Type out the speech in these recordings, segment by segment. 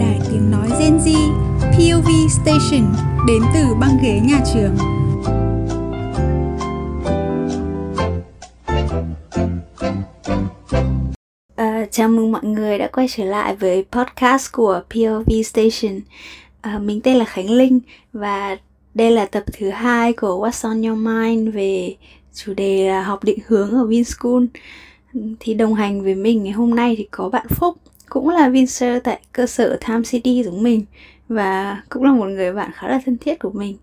đài tiếng nói Gen Z POV Station đến từ băng ghế nhà trường. À, chào mừng mọi người đã quay trở lại với podcast của POV Station. À, mình tên là Khánh Linh và đây là tập thứ hai của What's on Your Mind về chủ đề là học định hướng ở Vinschool. Thì đồng hành với mình ngày hôm nay thì có bạn Phúc cũng là Vinser tại cơ sở Time City giống mình và cũng là một người bạn khá là thân thiết của mình.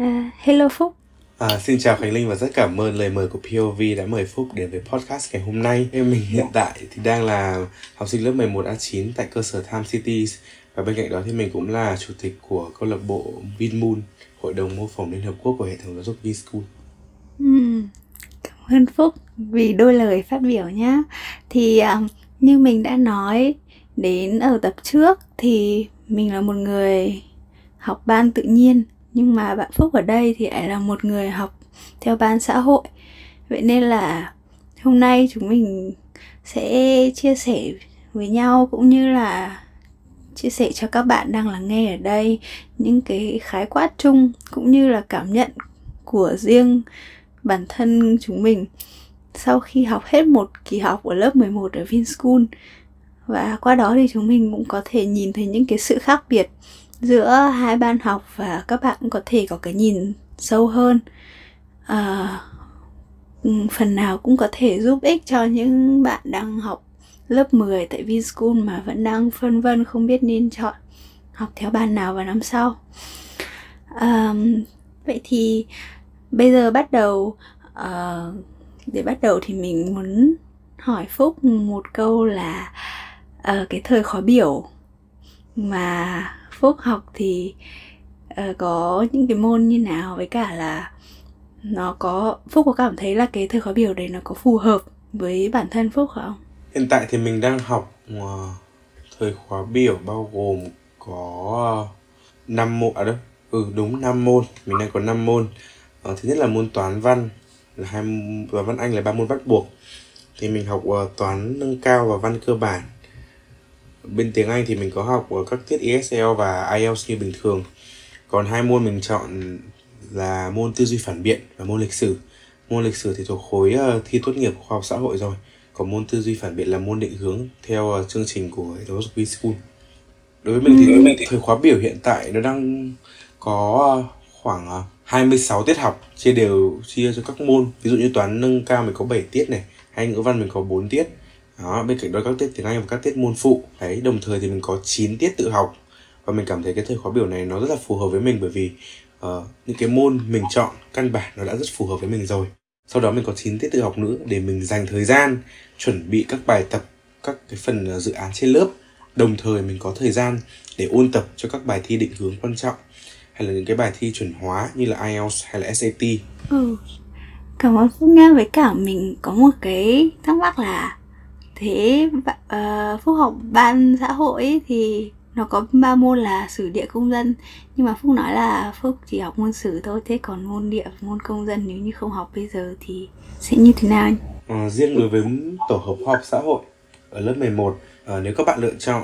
Uh, hello Phúc. À, xin chào Khánh Linh và rất cảm ơn lời mời của POV đã mời Phúc đến với podcast ngày hôm nay. Em mình hiện tại thì đang là học sinh lớp 11A9 tại cơ sở Time Cities và bên cạnh đó thì mình cũng là chủ tịch của câu lạc bộ Vinmoon, hội đồng mô phỏng Liên Hợp Quốc của hệ thống giáo dục Vinschool. Uhm, cảm ơn Phúc vì đôi lời phát biểu nhé. Thì um, như mình đã nói đến ở tập trước thì mình là một người học ban tự nhiên, nhưng mà bạn phúc ở đây thì lại là một người học theo ban xã hội. Vậy nên là hôm nay chúng mình sẽ chia sẻ với nhau cũng như là chia sẻ cho các bạn đang lắng nghe ở đây những cái khái quát chung cũng như là cảm nhận của riêng bản thân chúng mình sau khi học hết một kỳ học ở lớp 11 ở Vinschool và qua đó thì chúng mình cũng có thể nhìn thấy những cái sự khác biệt giữa hai ban học và các bạn cũng có thể có cái nhìn sâu hơn. À, ừ, phần nào cũng có thể giúp ích cho những bạn đang học lớp 10 tại Vinschool mà vẫn đang phân vân không biết nên chọn học theo ban nào vào năm sau. À, vậy thì bây giờ bắt đầu uh, để bắt đầu thì mình muốn hỏi phúc một câu là uh, cái thời khó biểu mà phúc học thì uh, có những cái môn như nào? Với cả là nó có phúc có cảm thấy là cái thời khó biểu đấy nó có phù hợp với bản thân phúc không? Hiện tại thì mình đang học uh, thời khóa biểu bao gồm có năm môn à đâu ừ đúng 5 môn. Mình đang có 5 môn. Uh, thứ nhất là môn toán văn là hai và văn anh là ba môn bắt buộc. Thì mình học uh, toán nâng cao và văn cơ bản. Bên tiếng anh thì mình có học uh, các tiết ESL và IELTS như bình thường. Còn hai môn mình chọn là môn tư duy phản biện và môn lịch sử. Môn lịch sử thì thuộc khối uh, thi tốt nghiệp khoa học xã hội rồi. Còn môn tư duy phản biện là môn định hướng theo uh, chương trình của giáo dục School. Đối với mình thì, ừ. thì thời khóa biểu hiện tại nó đang có uh, khoảng uh, 26 tiết học chia đều chia cho các môn. Ví dụ như toán nâng cao mình có 7 tiết này hay ngữ văn mình có 4 tiết. Đó bên cạnh đó các tiết tiếng Anh và các tiết môn phụ. Đấy đồng thời thì mình có 9 tiết tự học. Và mình cảm thấy cái thời khóa biểu này nó rất là phù hợp với mình bởi vì uh, những cái môn mình chọn căn bản nó đã rất phù hợp với mình rồi. Sau đó mình có 9 tiết tự học nữa để mình dành thời gian chuẩn bị các bài tập các cái phần ờ, dự án trên lớp. Đồng thời mình có thời gian để ôn tập cho các bài thi định hướng quan trọng hay là những cái bài thi chuẩn hóa như là IELTS hay là SAT. Ừ. Cảm ơn Phúc Nga với cả mình có một cái thắc mắc là thế uh, Phúc học ban xã hội thì nó có ba môn là sử địa công dân nhưng mà Phúc nói là Phúc chỉ học môn sử thôi thế còn môn địa môn công dân nếu như không học bây giờ thì sẽ như thế nào? À, riêng đối với tổ hợp khoa học xã hội ở lớp 11 à, nếu các bạn lựa chọn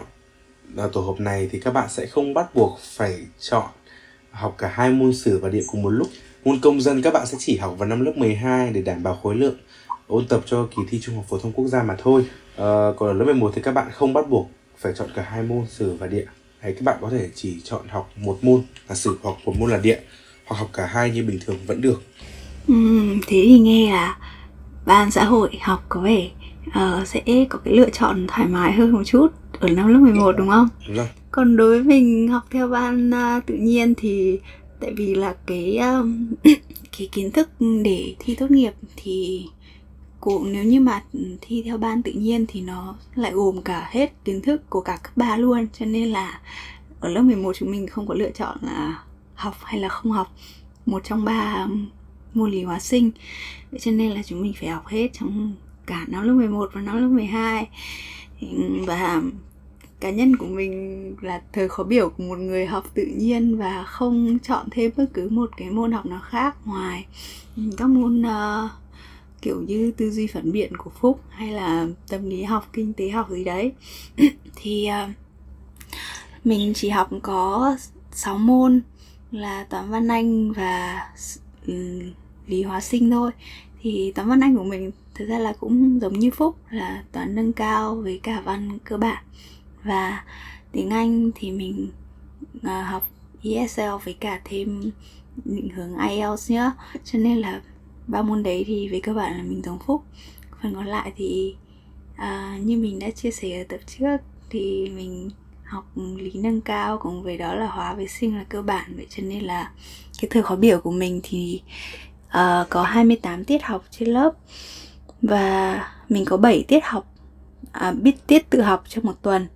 à, tổ hợp này thì các bạn sẽ không bắt buộc phải chọn học cả hai môn sử và địa cùng một lúc. Môn công dân các bạn sẽ chỉ học vào năm lớp 12 để đảm bảo khối lượng ôn tập cho kỳ thi Trung học phổ thông quốc gia mà thôi. À, còn ở lớp 11 thì các bạn không bắt buộc phải chọn cả hai môn sử và địa. Hay các bạn có thể chỉ chọn học một môn là sử hoặc một môn là địa hoặc học cả hai như bình thường vẫn được. Ừ, thế thì nghe là ban xã hội học có vẻ uh, sẽ có cái lựa chọn thoải mái hơn một chút ở năm lớp 11 đúng không? Đúng rồi còn đối với mình học theo ban uh, tự nhiên thì tại vì là cái um, cái kiến thức để thi tốt nghiệp thì cũng nếu như mà thi theo ban tự nhiên thì nó lại gồm cả hết kiến thức của cả cấp ba luôn. Cho nên là ở lớp 11 chúng mình không có lựa chọn là học hay là không học. Một trong ba môn lý hóa sinh. Vậy cho nên là chúng mình phải học hết trong cả năm lớp 11 và năm lớp 12 và cá nhân của mình là thời khó biểu của một người học tự nhiên và không chọn thêm bất cứ một cái môn học nào khác ngoài các môn uh, kiểu như tư duy phản biện của phúc hay là tâm lý học kinh tế học gì đấy. Thì uh, mình chỉ học có 6 môn là toán văn anh và ừ, lý hóa sinh thôi. Thì toán văn anh của mình thực ra là cũng giống như phúc là toán nâng cao với cả văn cơ bản. Và tiếng anh thì mình uh, học ESL với cả thêm định hướng IELTS nữa. Cho nên là ba môn đấy thì về cơ bản là mình giống phúc. Phần còn lại thì à, như mình đã chia sẻ ở tập trước thì mình học lý nâng cao cùng với đó là hóa với sinh là cơ bản. Vậy cho nên là cái thời khóa biểu của mình thì uh, có 28 tiết học trên lớp và mình có 7 tiết học. À, biết tiết tự học trong một tuần.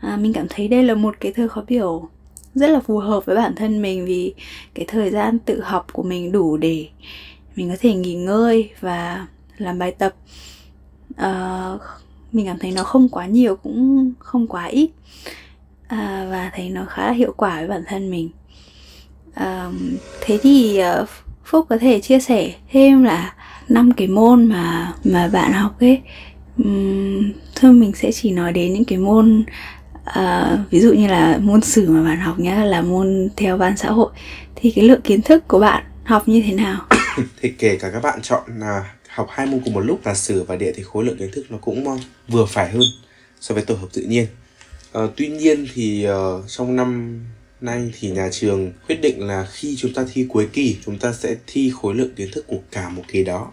À, mình cảm thấy đây là một cái thời khóa biểu rất là phù hợp với bản thân mình vì cái thời gian tự học của mình đủ để mình có thể nghỉ ngơi và làm bài tập. À, mình cảm thấy nó không quá nhiều cũng không quá ít. À, và thấy nó khá là hiệu quả với bản thân mình. À, thế thì uh, phúc có thể chia sẻ thêm là năm cái môn mà mà bạn học ấy. Um, thôi mình sẽ chỉ nói đến những cái môn uh, ví dụ như là môn sử mà bạn học nhá là môn theo văn xã hội. Thì cái lượng kiến thức của bạn học như thế nào? Thì kể cả các bạn chọn là học hai môn cùng một lúc là sử và địa thì khối lượng kiến thức nó cũng ờ, vừa phải hơn so với tổ hợp tự nhiên. Uh, tuy nhiên thì uh, trong năm nay thì nhà trường quyết định là khi chúng ta thi cuối kỳ, chúng ta sẽ thi khối lượng kiến thức của cả một kỳ đó.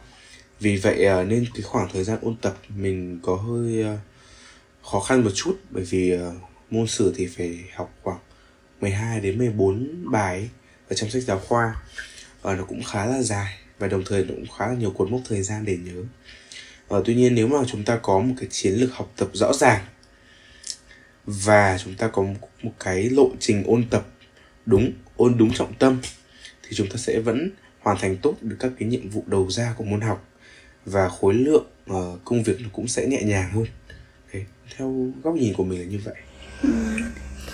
Vì vậy ờ, nên cái khoảng thời gian ôn tập mình có hơi ờ, khó khăn một chút bởi vì ờ, môn sử thì phải học khoảng 12 đến 14 bài ở trong sách giáo khoa. Và nó cũng khá là dài và đồng thời nó cũng khá là nhiều cột mốc thời gian để nhớ. Và tuy nhiên nếu mà chúng ta có một cái chiến lược học tập rõ ràng và chúng ta có một cái lộ trình ôn tập đúng ôn đúng trọng tâm. Thì chúng ta sẽ vẫn hoàn thành tốt được các cái nhiệm vụ đầu ra của môn học. Và khối lượng uh, công việc nó cũng sẽ nhẹ nhàng hơn. Đấy, theo góc nhìn của mình là như vậy.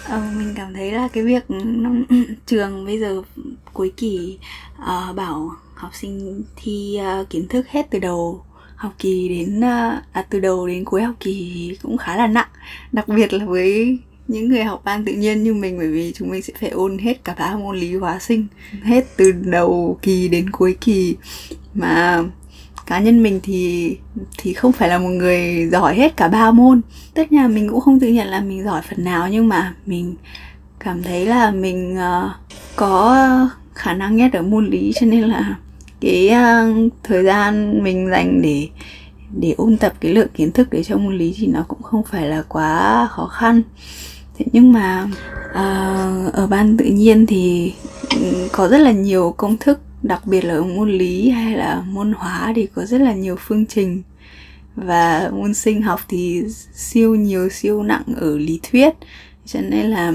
Ờ, mình cảm thấy là cái việc năm, trường bây giờ cuối kỳ uh, bảo học sinh thi uh, kiến thức hết từ đầu học kỳ đến ờ, à, từ đầu đến cuối học kỳ cũng khá là nặng. Đặc biệt là với những người học ban tự nhiên như mình bởi vì chúng mình sẽ phải ôn hết cả ba môn lý hóa sinh. Hết từ đầu kỳ đến cuối kỳ. Mà cá nhân mình thì thì không phải là một người giỏi hết cả ba môn. Tất nhiên là mình cũng không tự nhận là mình giỏi phần nào nhưng mà mình cảm thấy là mình uh, có khả năng nhất ở môn lý cho nên là cái uh, thời gian mình dành để để ôn tập cái lượng kiến thức đấy trong môn lý thì nó cũng không phải là quá khó khăn. Thế nhưng mà uh, ở ban tự nhiên thì ừ, có rất là nhiều công thức đặc biệt là ở môn lý hay là môn hóa thì có rất là nhiều phương trình. Và môn sinh học thì siêu nhiều siêu nặng ở lý thuyết. Cho nên là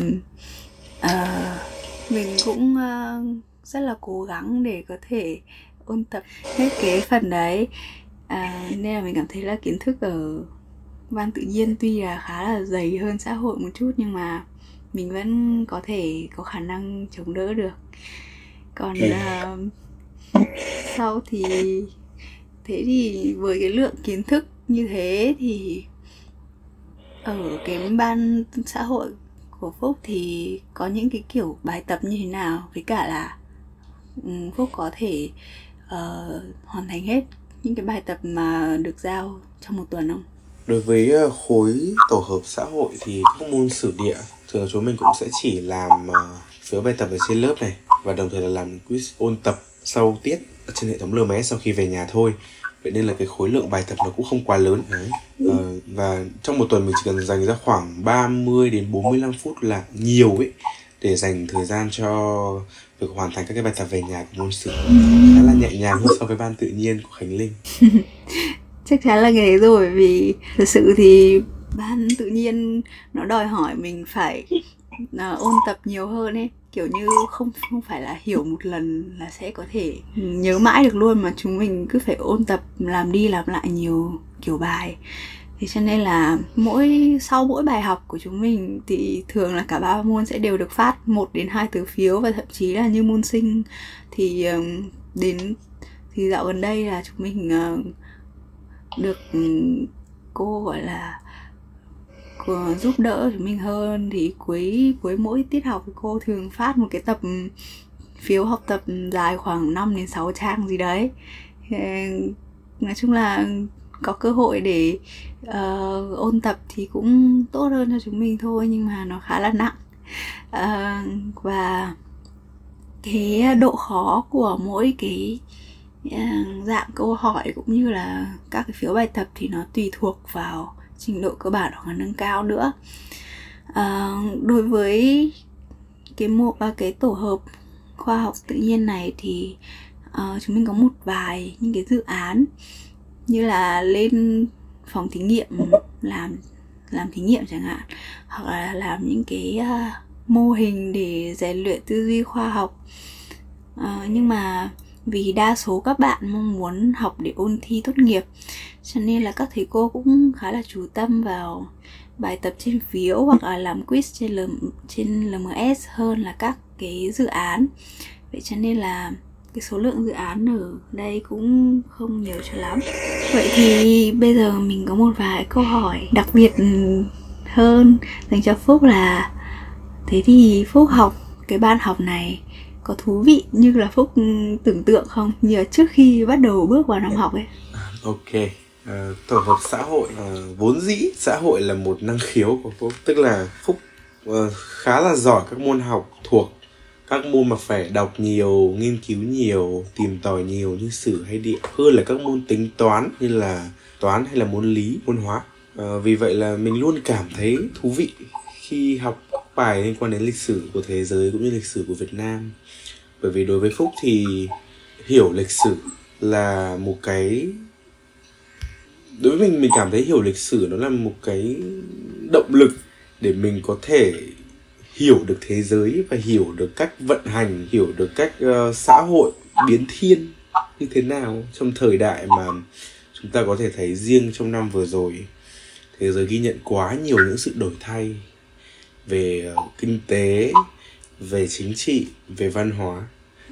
uh, mình cũng uh, rất là cố gắng để có thể ôn tập hết cái phần đấy. À, nên là mình cảm thấy là kiến thức ở văn tự nhiên tuy là khá là dày hơn xã hội một chút nhưng mà mình vẫn có thể có khả năng chống đỡ được. Còn uh, sau thì thế thì với cái lượng kiến thức như thế thì ở cái ban xã hội của phúc thì có những cái kiểu bài tập như thế nào? Với cả là phúc có thể uh, hoàn thành hết những cái bài tập mà được giao trong một tuần không? Đối với ờ, khối tổ hợp xã hội thì các môn sử địa thường chúng mình cũng sẽ chỉ làm uh, phiếu bài tập ở trên lớp này và đồng thời là làm quiz ôn tập sau tiết ở trên hệ thống LMS sau khi về nhà thôi. Vậy nên là cái khối lượng bài tập nó cũng không quá lớn. Đấy. Ờ, và trong một tuần mình chỉ cần dành ra khoảng 30 đến 45 phút là nhiều ấy để dành thời gian cho việc hoàn thành các cái bài tập về nhà của môn sử khá là nhẹ nhàng hơn so với ban tự nhiên của Khánh Linh. Chắc chắn là nghề rồi vì thực sự thì ban tự nhiên nó đòi hỏi mình phải uh, ôn tập nhiều hơn ấy. Kiểu như không không phải là hiểu một lần là sẽ có thể nhớ mãi được luôn mà chúng mình cứ phải ôn tập làm đi làm lại nhiều kiểu bài thế cho nên là mỗi, sau mỗi bài học của chúng mình thì thường là cả ba môn sẽ đều được phát một đến hai tờ phiếu và thậm chí là như môn sinh. Thì đến, thì dạo gần đây là chúng mình ờ, được cô, gọi là giúp đỡ chúng mình hơn. Thì cuối cuối mỗi tiết học thì cô thường phát một cái tập, phiếu học tập dài khoảng 5 đến 6 trang gì đấy. Nói chung là có cơ hội để uh, ôn tập thì cũng tốt hơn cho chúng mình thôi nhưng mà nó khá là nặng. Uh, và cái độ khó của mỗi cái uh, dạng câu hỏi cũng như là các cái phiếu bài tập thì nó tùy thuộc vào trình độ cơ bản hoặc là nâng cao nữa. Uh, đối với cái một uh, à, cái tổ hợp khoa học tự nhiên này thì uh, chúng mình có một vài những cái dự án như là lên phòng thí nghiệm làm làm thí nghiệm chẳng hạn. Hoặc là làm những cái uh, mô hình để rèn luyện tư duy khoa học. Uh, nhưng mà vì đa số các bạn mong muốn học để ôn thi tốt nghiệp cho nên là các thầy cô cũng khá là chú tâm vào bài tập trên phiếu hoặc là làm quiz trên L, trên LMS hơn là các cái dự án. Vậy cho nên là cái số lượng dự án ở đây cũng không nhiều cho lắm. Vậy thì bây giờ mình có một vài câu hỏi đặc biệt hơn dành cho phúc là thế thì phúc học cái ban học này có thú vị như là phúc tưởng tượng không? Như trước khi bắt đầu bước vào năm học ấy. Ok ờ, uh, tổ hợp xã hội uh, vốn dĩ xã hội là một năng khiếu của phúc. Tức là phúc uh, khá là giỏi các môn học thuộc các môn mà phải đọc nhiều nghiên cứu nhiều tìm tòi nhiều như sử hay địa hơn là các môn tính toán như là toán hay là môn lý môn hóa. À, vì vậy là mình luôn cảm thấy thú vị khi học các bài liên quan đến lịch sử của thế giới cũng như lịch sử của việt nam. Bởi vì đối với phúc thì hiểu lịch sử là một cái đối với mình mình cảm thấy hiểu lịch sử nó là một cái động lực để mình có thể hiểu được thế giới và hiểu được cách vận hành hiểu được cách uh, xã hội biến thiên như thế nào trong thời đại mà chúng ta có thể thấy riêng trong năm vừa rồi. Thế giới ghi nhận quá nhiều những sự đổi thay về uh, kinh tế về chính trị về văn hóa.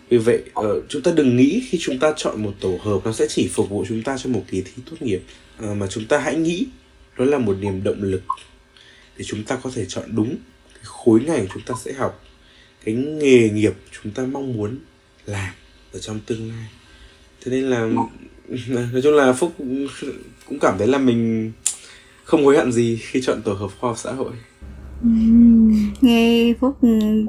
Vì vậy uh, chúng ta đừng nghĩ khi chúng ta chọn một tổ hợp nó sẽ chỉ phục vụ chúng ta cho một kỳ thi tốt nghiệp. Uh, mà chúng ta hãy nghĩ đó là một niềm động lực để chúng ta có thể chọn đúng khối ngành chúng ta sẽ học cái nghề nghiệp chúng ta mong muốn làm ở trong tương lai. Thế nên là nói chung là phúc cũng cảm thấy là mình không hối hận gì khi chọn tổ hợp khoa học xã hội. Nghe phúc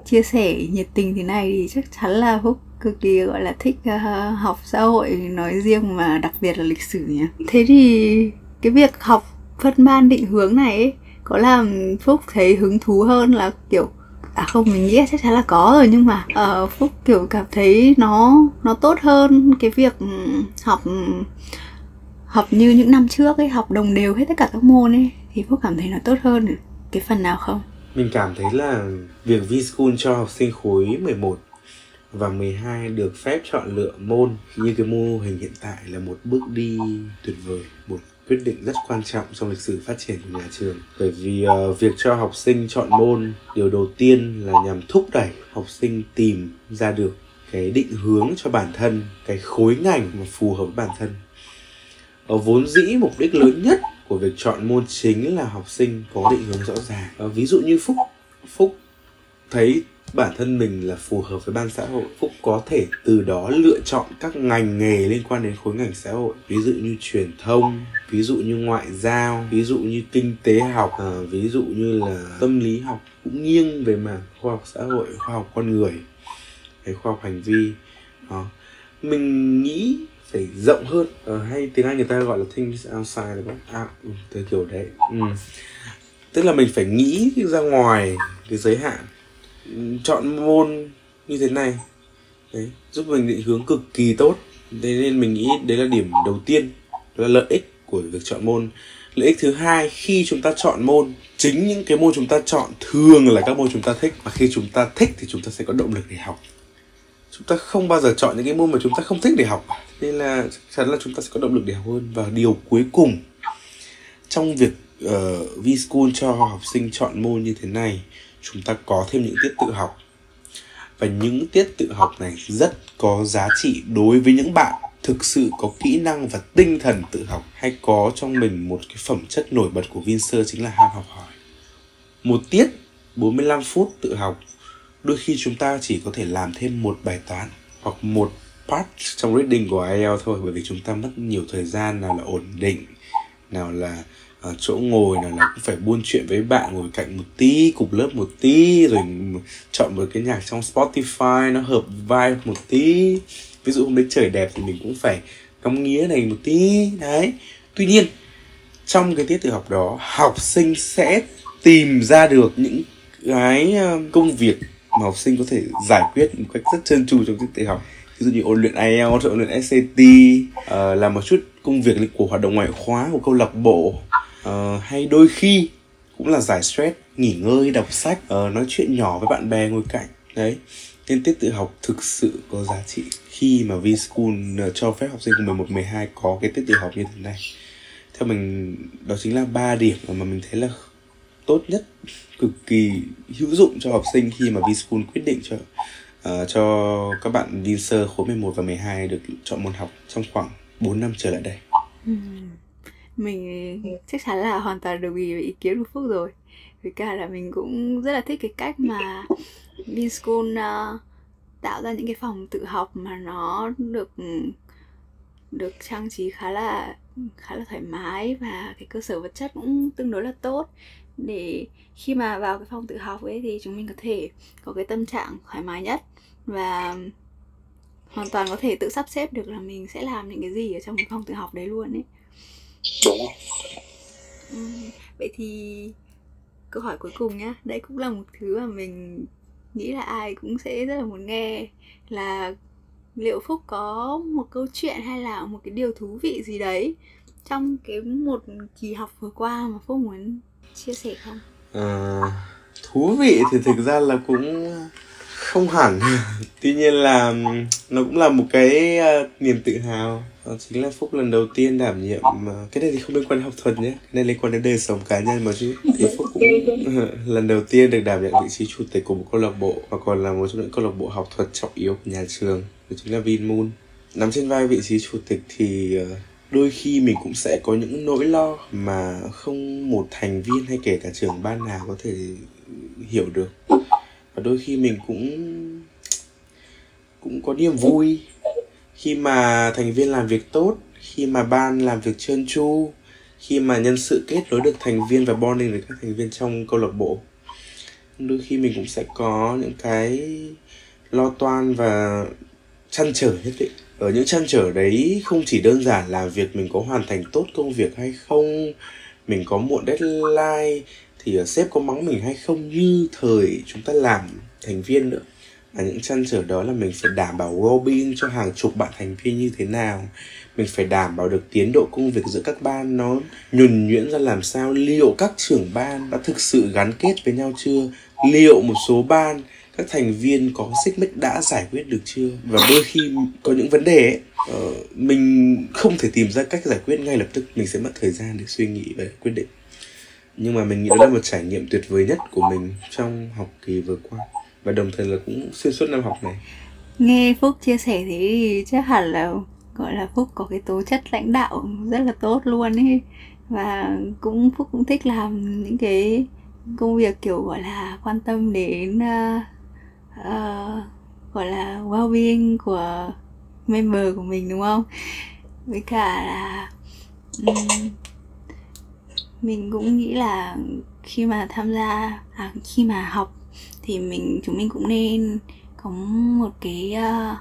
chia sẻ nhiệt tình thế này thì chắc chắn là phúc cực kỳ gọi là thích uh, học xã hội nói riêng mà đặc biệt là lịch sử nhỉ. Thế thì cái việc học phân ban định hướng này ấy, có làm phúc thấy hứng thú hơn là kiểu à không mình nghĩ chắc chắn là có rồi nhưng mà uh, phúc kiểu cảm thấy nó nó tốt hơn cái việc ừ, học ừ, học như những năm trước ấy học đồng đều hết tất cả các môn ấy thì phúc cảm thấy nó tốt hơn cái phần nào không? Mình cảm thấy là việc V-School cho học sinh khối 11 và 12 được phép chọn lựa môn như cái mô hình hiện tại là một bước đi tuyệt vời một quyết định rất quan trọng trong lịch sử phát triển của nhà trường. Bởi vì uh, việc cho học sinh chọn môn điều đầu tiên là nhằm thúc đẩy học sinh tìm ra được cái định hướng cho bản thân cái khối ngành mà phù hợp với bản thân. Ở vốn dĩ mục đích lớn nhất của việc chọn môn chính là học sinh có định hướng rõ ràng. Và ví dụ như phúc phúc thấy bản thân mình là phù hợp với ban xã hội phúc có thể từ đó lựa chọn các ngành nghề liên quan đến khối ngành xã hội. Ví dụ như truyền thông ví dụ như ngoại giao ví dụ như kinh tế học à, ví dụ như là tâm lý học. Cũng nghiêng về mảng khoa học xã hội khoa học con người hay khoa học hành vi. Đó. mình nghĩ phải rộng hơn. Ờ, hay tiếng anh người ta gọi là things outside đúng không à, từ kiểu đấy. Ừ. tức là mình phải nghĩ ra ngoài cái giới hạn chọn môn như thế này. Đấy giúp mình định hướng cực kỳ tốt. Thế nên mình nghĩ đấy là điểm đầu tiên đó là lợi ích của việc chọn môn. Lợi ích thứ hai khi chúng ta chọn môn chính những cái môn chúng ta chọn thường là các môn chúng ta thích. Và khi chúng ta thích thì chúng ta sẽ có động lực để học. Chúng ta không bao giờ chọn những cái môn mà chúng ta không thích để học. Nên là chắc chắn là chúng ta sẽ có động lực để học hơn. Và điều cuối cùng trong việc uh, V-School cho học sinh chọn môn như thế này chúng ta có thêm những tiết tự học. Và những tiết tự học này rất có giá trị đối với những bạn thực sự có kỹ năng và tinh thần tự học hay có trong mình một cái phẩm chất nổi bật của Vinser chính là ham học hỏi. Một tiết 45 phút tự học, đôi khi chúng ta chỉ có thể làm thêm một bài toán hoặc một part trong reading của IELTS thôi, bởi vì chúng ta mất nhiều thời gian, nào là ổn định, nào là à, chỗ ngồi là là cũng phải buôn chuyện với bạn ngồi cạnh một tí cục lớp một tí rồi chọn một cái nhạc trong Spotify nó hợp vibe một tí. Ví dụ hôm đấy trời đẹp thì mình cũng phải ngắm nghía này một tí. Đấy. Tuy nhiên trong cái tiết tự học đó học sinh sẽ tìm ra được những cái ờ, công việc mà học sinh có thể giải quyết một cách rất trơn tru trong tiết tự học. Ví dụ như ôn luyện IELTS, ôn luyện SAT, uh, ờ, làm một chút công việc của hoạt động ngoại khóa của câu lạc bộ uh, hay đôi khi cũng là giải stress, nghỉ ngơi, đọc sách, uh, nói chuyện nhỏ với bạn bè ngồi cạnh. Đấy nên tiết tự học thực sự có giá trị khi mà V-School ờ, cho phép học sinh của 11, 12 có cái tiết tự học như thế này. Theo mình đó chính là ba điểm mà mình thấy là tốt nhất cực kỳ hữu dụng cho học sinh khi mà V-School quyết định cho uh, cho các bạn đi sơ khối 11 và 12 được chọn môn học trong khoảng 4 năm trở lại đây. Ừ. Ừ. Mình chắc chắn là hoàn toàn đồng ý với ý kiến của Phúc rồi. Với cả là mình cũng rất là thích cái cách mà VinSchool uh, tạo ra những cái phòng tự học mà nó được được trang trí khá là khá là thoải mái và cái cơ sở vật chất cũng tương đối là tốt để khi mà vào cái phòng tự học ấy thì chúng mình có thể có cái tâm trạng thoải mái nhất và hoàn toàn có thể tự sắp xếp được là mình sẽ làm những cái gì ở trong cái phòng tự học đấy luôn ấy đúng ừ, vậy thì câu hỏi cuối cùng nhá. Đây cũng là một thứ mà mình nghĩ là ai cũng sẽ rất là muốn nghe. Là liệu phúc có một câu chuyện hay là một cái điều thú vị gì đấy trong cái một kỳ học vừa qua mà phúc muốn chia sẻ không? À, thú vị thì thực ra là cũng không hẳn. Tuy nhiên là nó cũng là một cái uh, niềm tự hào. Đó chính là phúc lần đầu tiên đảm nhiệm uh, cái này thì không liên quan đến học thuật nhé. Cái này liên quan đến đời sống cá nhân mà chứ. Thì phúc cũng uh, lần đầu tiên được đảm nhận vị trí chủ tịch của một câu lạc bộ và còn là một trong những câu lạc bộ học thuật trọng yếu của nhà trường. Đó chính là vinmoon nằm trên vai vị trí chủ tịch thì uh, đôi khi mình cũng sẽ có những nỗi lo mà không một thành viên hay kể cả trưởng ban nào có thể hiểu được và đôi khi mình cũng cũng có niềm vui. Khi mà thành viên làm việc tốt, khi mà ban làm việc trơn tru, khi mà nhân sự kết nối được thành viên và bonding được các thành viên trong câu lạc bộ, đôi khi mình cũng sẽ có những cái lo toan và chăn trở nhất định. Ở những chăn trở đấy không chỉ đơn giản là việc mình có hoàn thành tốt công việc hay không, mình có muộn deadline thì uh, sếp có mắng mình hay không như thời chúng ta làm thành viên nữa. Và những chăn trở đó là mình phải đảm bảo robin cho hàng chục bạn thành viên như thế nào. Mình phải đảm bảo được tiến độ công việc giữa các ban nó nhuần nhuyễn ra làm sao. Liệu các trưởng ban đã thực sự gắn kết với nhau chưa? Liệu một số ban các thành viên có xích mích đã giải quyết được chưa? Và đôi khi có những vấn đề ấy, uh, mình không thể tìm ra cách giải quyết ngay lập tức. Mình sẽ mất thời gian để suy nghĩ và quyết định nhưng mà mình nghĩ đó là một trải nghiệm tuyệt vời nhất của mình trong học kỳ vừa qua. Và đồng thời là cũng xuyên suốt năm học này. Nghe phúc chia sẻ thế thì chắc hẳn là gọi là phúc có cái tố chất lãnh đạo rất là tốt luôn ấy. Và cũng phúc cũng thích làm những cái công việc kiểu gọi là quan tâm đến uh, uh, gọi là well-being của member của mình đúng không? Với cả là um, mình cũng nghĩ là khi mà tham gia à, khi mà học thì mình chúng mình cũng nên có một cái uh,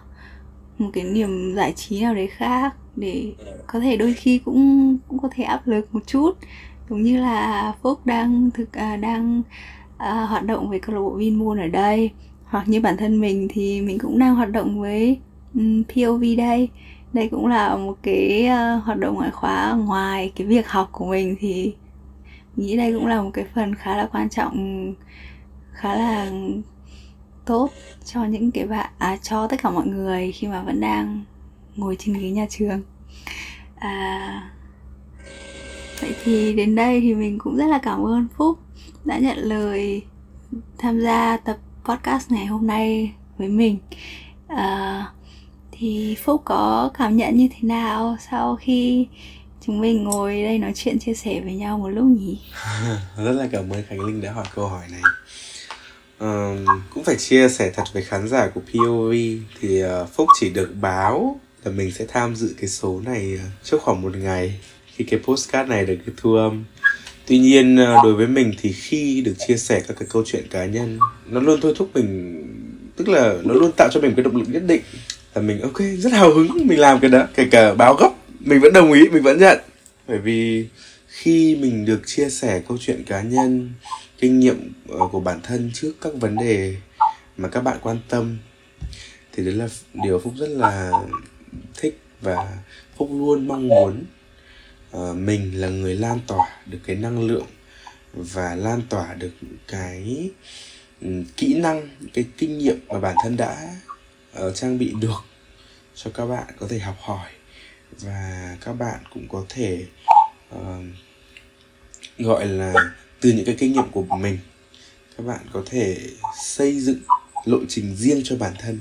một cái niềm giải trí nào đấy khác để có thể đôi khi cũng cũng có thể áp lực một chút. Giống như là phúc đang thực uh, đang uh, hoạt động với câu lạc bộ Vinmoon ở đây. Hoặc như bản thân mình thì mình cũng đang hoạt động với um, POV đây. Đây cũng là một cái uh, hoạt động ngoại khóa ngoài cái việc học của mình thì nghĩ đây cũng là một cái phần khá là quan trọng khá là tốt cho những cái bạn à, cho tất cả mọi người khi mà vẫn đang ngồi trên ghế nhà trường. À, vậy thì đến đây thì mình cũng rất là cảm ơn phúc đã nhận lời tham gia tập podcast ngày hôm nay với mình. À, thì phúc có cảm nhận như thế nào sau khi chúng mình ngồi đây nói chuyện chia sẻ với nhau một lúc nhỉ? Rất là cảm ơn khánh linh đã hỏi câu hỏi này. Um, cũng phải chia sẻ thật với khán giả của POV thì uh, Phúc chỉ được báo là mình sẽ tham dự cái số này ờ, trước khoảng một ngày khi cái postcard này được thu âm. Tuy nhiên ờ, đối với mình thì khi được chia sẻ các cái câu chuyện cá nhân nó luôn thôi thúc mình tức là nó luôn tạo cho mình cái động lực nhất định là mình ok rất hào hứng mình làm cái đó kể cả báo gấp mình vẫn đồng ý mình vẫn nhận. Bởi vì khi mình được chia sẻ câu chuyện cá nhân kinh nghiệm ờ, của bản thân trước các vấn đề mà các bạn quan tâm thì đấy là điều phúc rất là thích và phúc luôn mong muốn uh, mình là người lan tỏa được cái năng lượng và lan tỏa được cái um, kỹ năng cái kinh nghiệm mà bản thân đã uh, trang bị được cho các bạn có thể học hỏi và các bạn cũng có thể uh, gọi là từ những cái kinh nghiệm của mình các bạn có thể xây dựng lộ trình riêng cho bản thân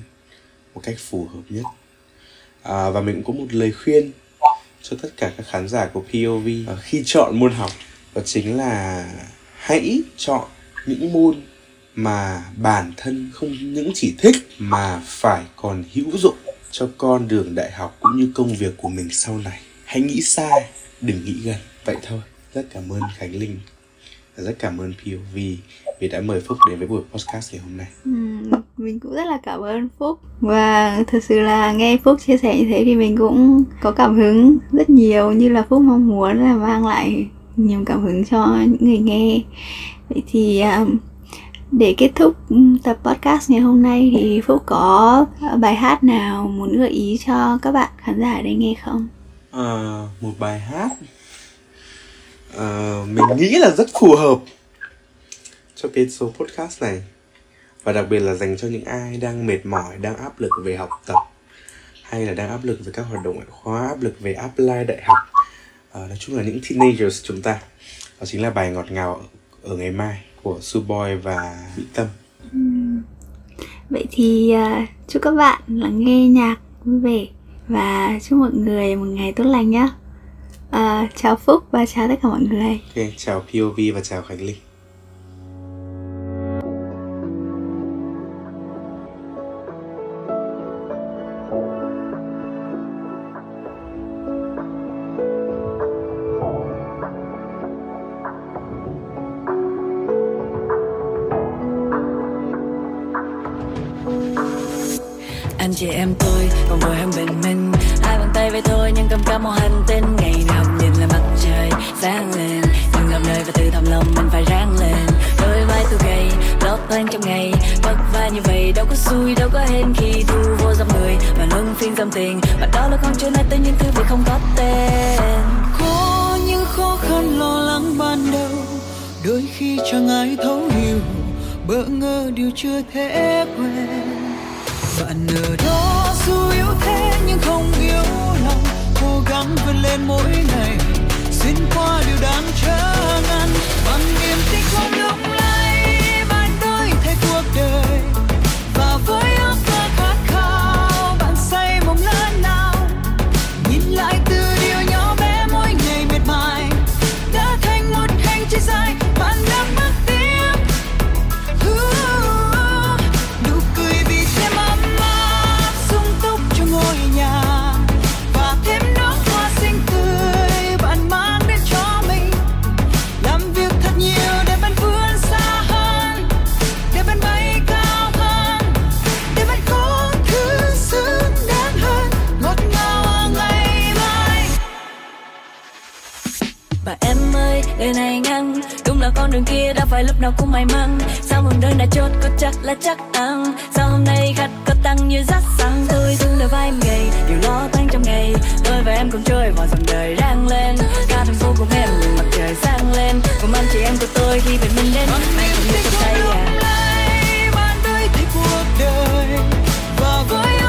một cách phù hợp nhất. À, và mình cũng có một lời khuyên cho tất cả các khán giả của POV à, ờ, khi chọn môn học đó chính là hãy chọn những môn mà bản thân không những chỉ thích mà phải còn hữu dụng cho con đường đại học cũng như công việc của mình sau này. Hãy nghĩ xa đừng nghĩ gần. Vậy thôi. Rất cảm ơn khánh linh. Và rất cảm ơn POV vì đã mời Phúc đến với buổi podcast ngày hôm nay. Ừ, mình cũng rất là cảm ơn Phúc. Và thực sự là nghe Phúc chia sẻ như thế thì mình cũng có cảm hứng rất nhiều như là Phúc mong muốn là mang lại nhiều cảm hứng cho những người nghe. Vậy thì um, để kết thúc ừ, tập podcast ngày hôm nay thì Phúc có ờ, bài hát nào muốn gợi ý cho các bạn khán giả đây nghe không? À, một bài hát. À, mình nghĩ là rất phù hợp cho cái số podcast này. Và đặc biệt là dành cho những ai đang mệt mỏi đang áp lực về học tập hay là đang áp lực về các hoạt động ngoại khóa áp lực về apply đại học. À, nói chung là những teenagers chúng ta. Đó chính là bài ngọt ngào ở ngày mai của Suboy và Mỹ Tâm Vậy thì uh, chúc các bạn lắng nghe nhạc vui vẻ và chúc mọi người một ngày tốt lành nhé. À, chào Phúc và chào tất cả mọi người. Ok, chào POV và chào Khánh Linh. Đôi khi chẳng ai thấu hiểu, bỡ ngỡ điều chưa thể quên. Bạn ở đó dù yếu thế nhưng không yếu lòng, cố gắng vươn lên mỗi ngày, xuyên qua điều đáng chớ ngăn. Bằng niềm tin không lúc Và em ơi, đời này ngang Đúng là con đường kia đã phải lúc nào cũng may mắn. Sao một đời đã chốt có chắc là chắc ăn? Sao hôm nay khát có tăng như rắt sáng? Tôi thương đời vai ngày, điều lo toan trong ngày. Tôi và em cùng chơi vào dòng đời đang lên. Ca thành phố cùng em, mặt trời sang lên. Cùng anh chị em của tôi khi về mình đến. Anh cũng như trong tay à Bạn tới cuộc đời Và với